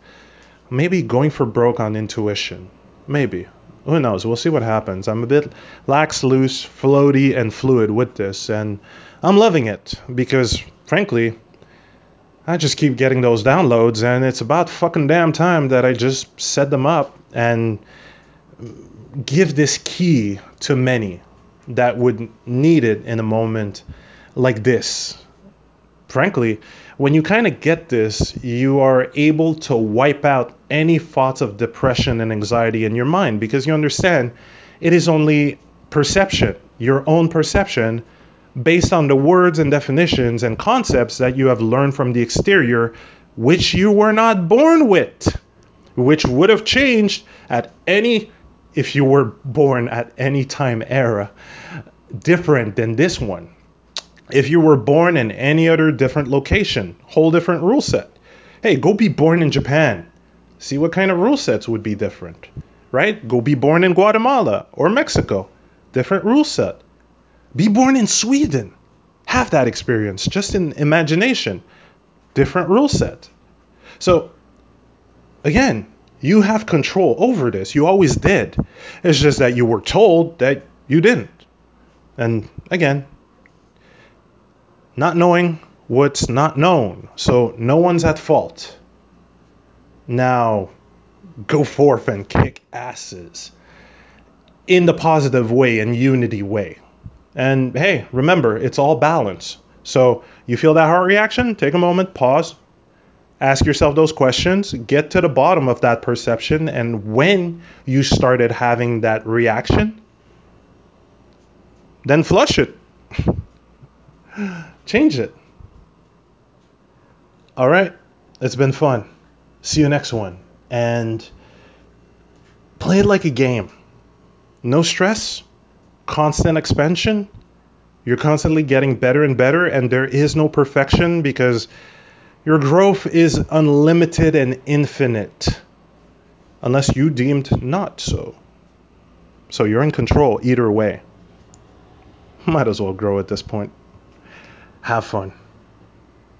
Maybe going for broke on intuition. Maybe. Who knows? We'll see what happens. I'm a bit lax, loose, floaty, and fluid with this, and I'm loving it because, frankly, I just keep getting those downloads, and it's about fucking damn time that I just set them up and give this key to many that would need it in a moment like this. Frankly, when you kind of get this, you are able to wipe out any thoughts of depression and anxiety in your mind because you understand it is only perception, your own perception, based on the words and definitions and concepts that you have learned from the exterior, which you were not born with, which would have changed at any if you were born at any time era different than this one. If you were born in any other different location, whole different rule set. Hey, go be born in Japan. See what kind of rule sets would be different, right? Go be born in Guatemala or Mexico. Different rule set. Be born in Sweden. Have that experience just in imagination. Different rule set. So, again, you have control over this. You always did. It's just that you were told that you didn't. And again, not knowing what's not known. So no one's at fault. Now, go forth and kick asses in the positive way and unity way. And hey, remember, it's all balance. So you feel that heart reaction? Take a moment, pause, ask yourself those questions, get to the bottom of that perception, and when you started having that reaction, then flush it. (laughs) Change it. All right, it's been fun. See you next one. And play it like a game. No stress, constant expansion. You're constantly getting better and better, and there is no perfection because your growth is unlimited and infinite, unless you deemed not so. So you're in control either way. Might as well grow at this point. Have fun.